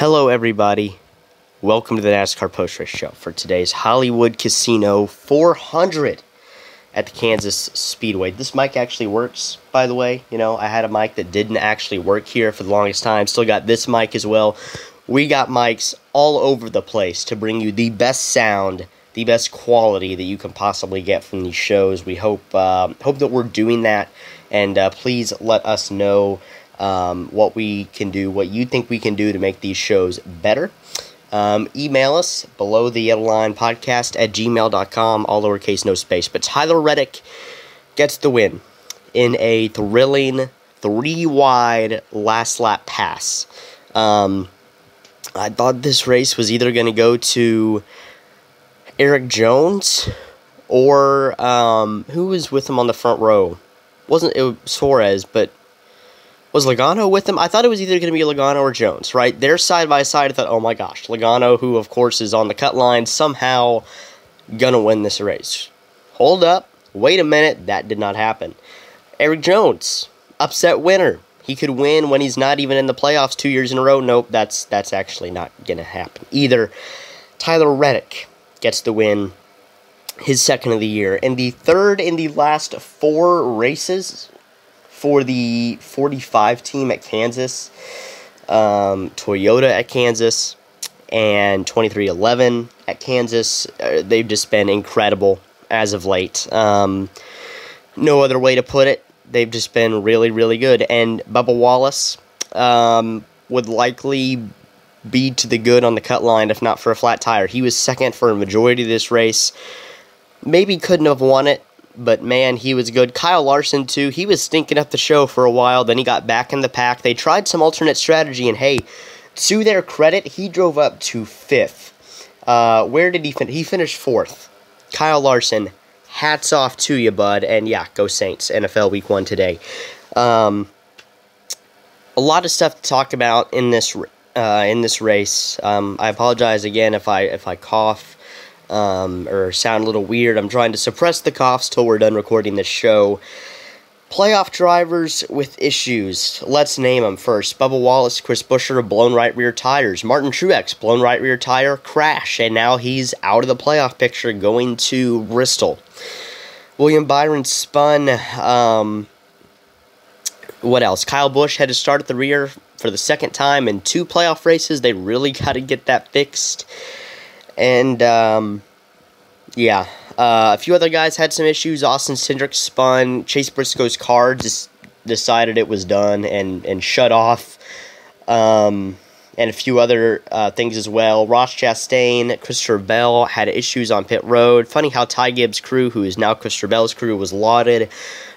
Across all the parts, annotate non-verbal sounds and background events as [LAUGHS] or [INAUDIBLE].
Hello, everybody. Welcome to the NASCAR Post Race Show for today's Hollywood Casino 400 at the Kansas Speedway. This mic actually works, by the way. You know, I had a mic that didn't actually work here for the longest time. Still got this mic as well. We got mics all over the place to bring you the best sound, the best quality that you can possibly get from these shows. We hope uh, hope that we're doing that, and uh, please let us know um, what we can do, what you think we can do to make these shows better. Um, email us below the yellow line podcast at gmail.com, all lowercase, no space. But Tyler Reddick gets the win in a thrilling three wide last lap pass. Um, I thought this race was either going to go to Erik Jones or um, who was with him on the front row. Wasn't it Suarez, but was Logano with him? I thought it was either going to be Logano or Jones, right? They're side by side. I thought, oh my gosh, Logano, who of course is on the cut line, somehow gonna win this race. Hold up, wait a minute, that did not happen. Erik Jones, upset winner. He could win when he's not even in the playoffs two years in a row. Nope, that's that's actually not gonna happen either. Tyler Reddick gets the win, his second of the year, and the third in the last four races for the 45 team at Kansas, um, Toyota at Kansas, and 23XI at Kansas. Uh, they've just been incredible as of late. Um, no other way to put it. They've just been really, really good. And Bubba Wallace um, would likely be to the good on the cut line if not for a flat tire. He was second for a majority of this race. Maybe couldn't have won it but man, he was good. Kyle Larson, too, he was stinking up the show for a while. Then he got back in the pack. They tried some alternate strategy, and hey, to their credit, he drove up to fifth. Uh, where did he finish? He finished fourth. Kyle Larson, hats off to you, bud. And yeah, go Saints. NFL Week 1 today. Um, a lot of stuff to talk about in this uh, in this race. Um, I apologize again if I if I cough um, or sound a little weird. I'm trying to suppress the coughs till we're done recording this show. Playoff drivers with issues. Let's name them first. Bubba Wallace, Chris Buescher, blown right rear tires. Martin Truex, blown right rear tire, crash, and now he's out of the playoff picture going to Bristol. William Byron spun. Um, what else? Kyle Busch had to start at the rear for the second time in two playoff races. They really got to get that fixed. And um, yeah, uh, a few other guys had some issues. Austin Cindric spun. Chase Briscoe's car just decided it was done and, and shut off. Um, and a few other uh, things as well. Ross Chastain, Christopher Bell had issues on pit road. Funny how Ty Gibbs' crew, who is now Christopher Bell's crew, was lauded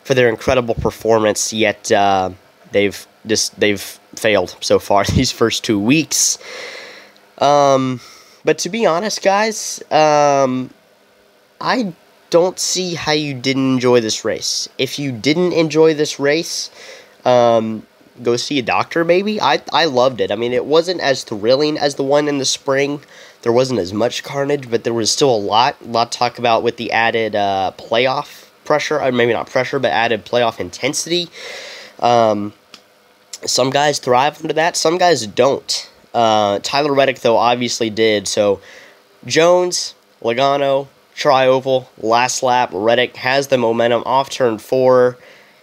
for their incredible performance. Yet uh, they've just they've failed so far [LAUGHS] these first two weeks. Um, but to be honest, guys, um, I don't see how you didn't enjoy this race. If you didn't enjoy this race, um, go see a doctor maybe. I, I loved it. I mean, it wasn't as thrilling as the one in the spring. There wasn't as much carnage, but there was still a lot, a lot to talk about with the added uh, playoff pressure, or maybe not pressure, but added playoff intensity. Um, some guys thrive under that, some guys don't. Uh, Tyler Reddick, though, obviously did. So Jones, Logano, Trioval, last lap. Reddick has the momentum off turn four.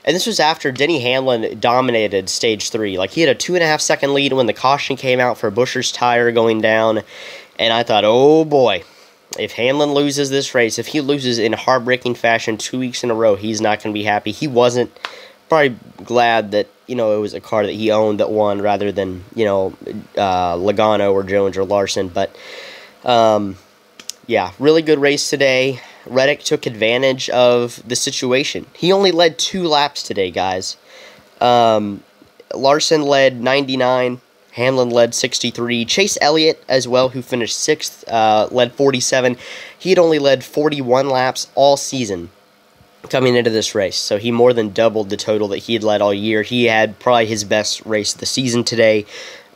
And this was after Denny Hamlin dominated stage three. Like he had a two and a half second lead when the caution came out for Buescher's tire going down. And I thought, oh boy, if Hamlin loses this race, if he loses in heartbreaking fashion two weeks in a row, he's not going to be happy. He wasn't probably glad that you know it was a car that he owned that won rather than you know uh, Logano or Jones or Larson. But um, yeah, really good race today. Reddick took advantage of the situation. He only led two laps today, guys. Um, Larson led 99. Hamlin led 63. Chase Elliott, as well, who finished sixth, uh, led 47. He had only led 41 laps all season coming into this race. So he more than doubled the total that he had led all year. He had probably his best race of the season today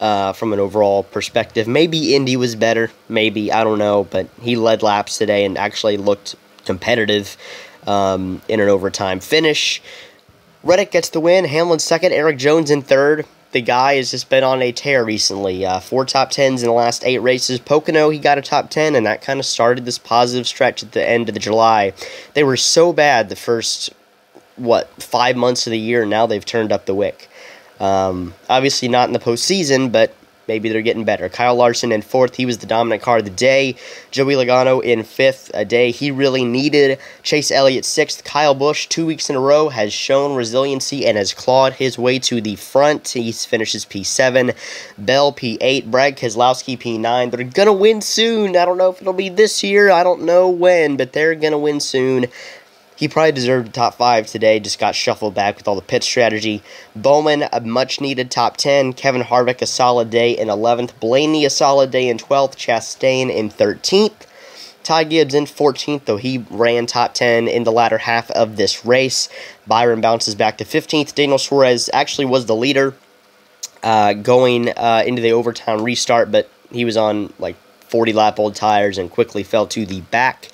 uh, from an overall perspective. Maybe Indy was better. Maybe. I don't know. But he led laps today and actually looked competitive um, in an overtime finish. Reddick gets the win. Hamlin second. Erik Jones in third. The guy has just been on a tear recently. Uh, four top tens in the last eight races. Pocono, he got a top ten, and that kind of started this positive stretch at the end of the July. They were so bad the first what five months of the year. Now they've turned up the wick. Um, obviously not in the postseason, but maybe they're getting better. Kyle Larson in fourth. He was the dominant car of the day. Joey Logano in fifth. A day he really needed. Chase Elliott sixth. Kyle Busch, two weeks in a row, has shown resiliency and has clawed his way to the front. He finishes P7. Bell P8. Brad Keselowski P9. They're going to win soon. I don't know if it'll be this year. I don't know when, but they're going to win soon. He probably deserved a top five today, just got shuffled back with all the pit strategy. Bowman, a much needed top 10. Kevin Harvick, a solid day in 11th. Blaney, a solid day in 12th. Chastain in 13th. Ty Gibbs in 14th, though he ran top 10 in the latter half of this race. Byron bounces back to 15th. Daniel Suarez actually was the leader uh, going uh, into the overtime restart, but he was on like 40 lap old tires and quickly fell to the back.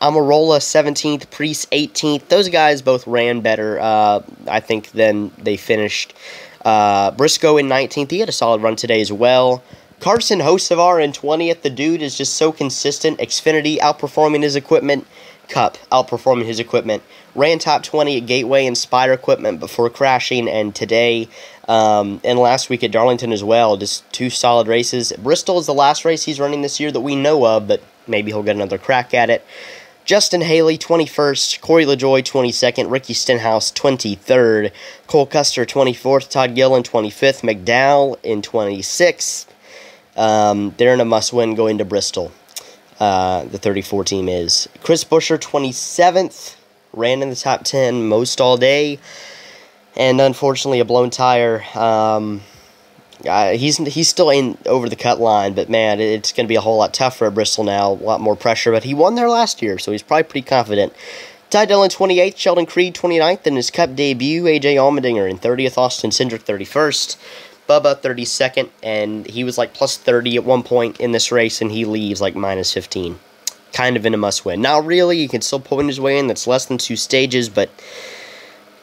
Almirola 17th, Preece 18th. Those guys both ran better, uh, I think, than they finished. Uh, Briscoe in 19th. He had a solid run today as well. Carson Hocevar in 20th. The dude is just so consistent. Xfinity outperforming his equipment. Cup outperforming his equipment. Ran top 20 at Gateway and Spire equipment before crashing, and today um, and last week at Darlington as well. Just two solid races. Bristol is the last race he's running this year that we know of, but maybe he'll get another crack at it. Justin Haley, 21st. Corey LaJoie, 22nd. Ricky Stenhouse, 23rd. Cole Custer, 24th. Todd Gilliland, 25th. McDowell in 26th. Um, they're in a must win going to Bristol. Uh, the 34 team is. Chris Buescher, 27th. Ran in the top 10 most all day. And unfortunately, a blown tire. Um, uh, he's he's still in over the cut line, but man, it's going to be a whole lot tougher at Bristol now. A lot more pressure, but he won there last year, so he's probably pretty confident. Ty Dillon 28th, Sheldon Creed 29th in his Cup debut, AJ Allmendinger in 30th, Austin Cindric 31st, Bubba 32nd, and he was like plus 30 at one point in this race, and he leaves like minus 15. Kind of in a must win. Now, really, he can still point his way in. That's less than two stages, but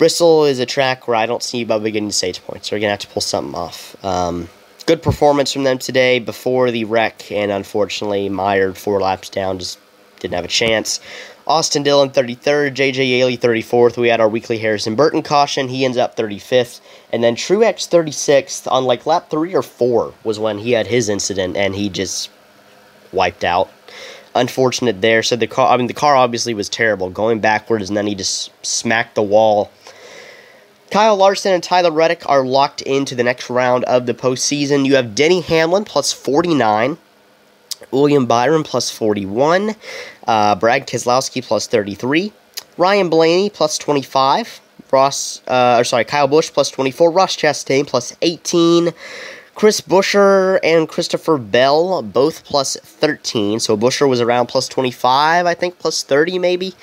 Bristol is a track where I don't see Bubba getting stage points. We're going to have to pull something off. Um, good performance from them today before the wreck, and unfortunately, mired four laps down, just didn't have a chance. Austin Dillon 33rd, JJ Yeley 34th. We had our weekly Harrison Burton caution. He ends up 35th. And then Truex 36th on like lap 3 or 4 was when he had his incident and he just wiped out. Unfortunate there. So the car I mean the car obviously was terrible going backwards and then he just smacked the wall Kyle Larson and Tyler Reddick are locked into the next round of the postseason. You have Denny Hamlin plus 49, William Byron plus 41, uh, Brad Keselowski plus 33, Ryan Blaney plus 25, Ross, uh, or sorry, Kyle Busch plus 24, Ross Chastain plus 18, Chris Buescher and Christopher Bell both plus 13. So Buescher was around plus 25, I think, plus 30 maybe.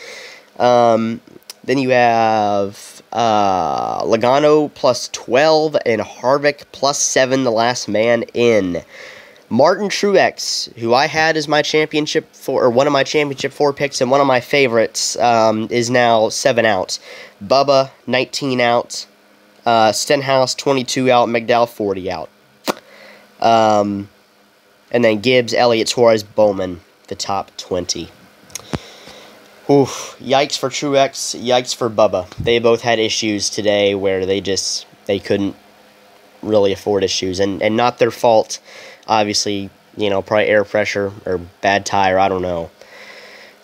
Um, then you have uh, Logano plus 12 and Harvick plus 7, the last man in. Martin Truex, who I had as my championship for, or one of my championship four picks and one of my favorites, um, is now 7 out. Bubba, 19 out. Uh, Stenhouse, 22 out. McDowell, 40 out. Um, and then Gibbs, Elliott, Suarez, Bowman, the top 20. Oof, yikes for Truex, yikes for Bubba. They both had issues today where they just they couldn't really afford issues and and not their fault. Obviously, you know, probably air pressure or bad tire, I don't know.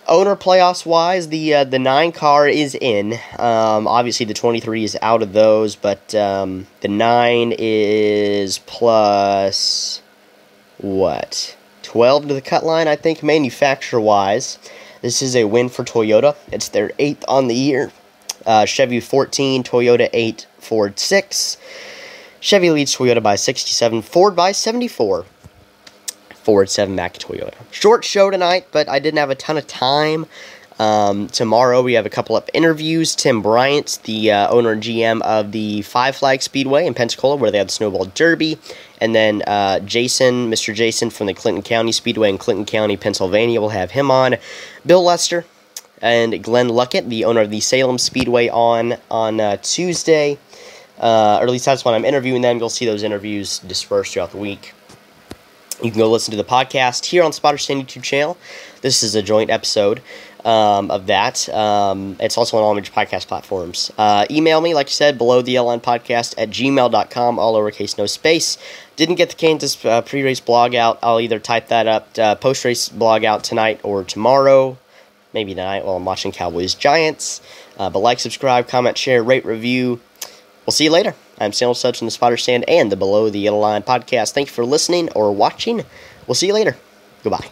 Owner playoffs wise, the uh, the nine car is in. Um, obviously, the twenty three is out of those, but um, the nine is plus what twelve to the cut line, I think, manufacturer wise. This is a win for Toyota. It's their eighth on the year. Uh, Chevy 14, Toyota 8, Ford 6. Chevy leads Toyota by 67, Ford by 74. Ford 7 back to Toyota. Short show tonight, but I didn't have a ton of time. Um, tomorrow we have a couple of interviews. Tim Bryant, the uh, owner and GM of the Five Flag Speedway in Pensacola, where they had the Snowball Derby, and then uh, Jason, Mr. Jason from the Clinton County Speedway in Clinton County, Pennsylvania, will have him on. Bill Lester and Glenn Luckett, the owner of the Salem Speedway, on on uh, Tuesday. uh, or at least that's when I'm interviewing them. You'll see those interviews dispersed throughout the week. You can go listen to the podcast here on Spotter Stand YouTube channel. This is a joint episode um, of that. Um, it's also on all major podcast platforms. Uh, email me, like I said, below the line podcast at gmail.com, all lowercase, no space. Didn't get the Kansas uh, pre race blog out. I'll either type that up, uh, post race blog out tonight or tomorrow. Maybe tonight while I'm watching Cowboys Giants. Uh, but like, subscribe, comment, share, rate, review. We'll see you later. I'm Samuel Stubbs from the Spotter Stand and the Below the Yellow Line podcast. Thank you for listening or watching. We'll see you later. Goodbye.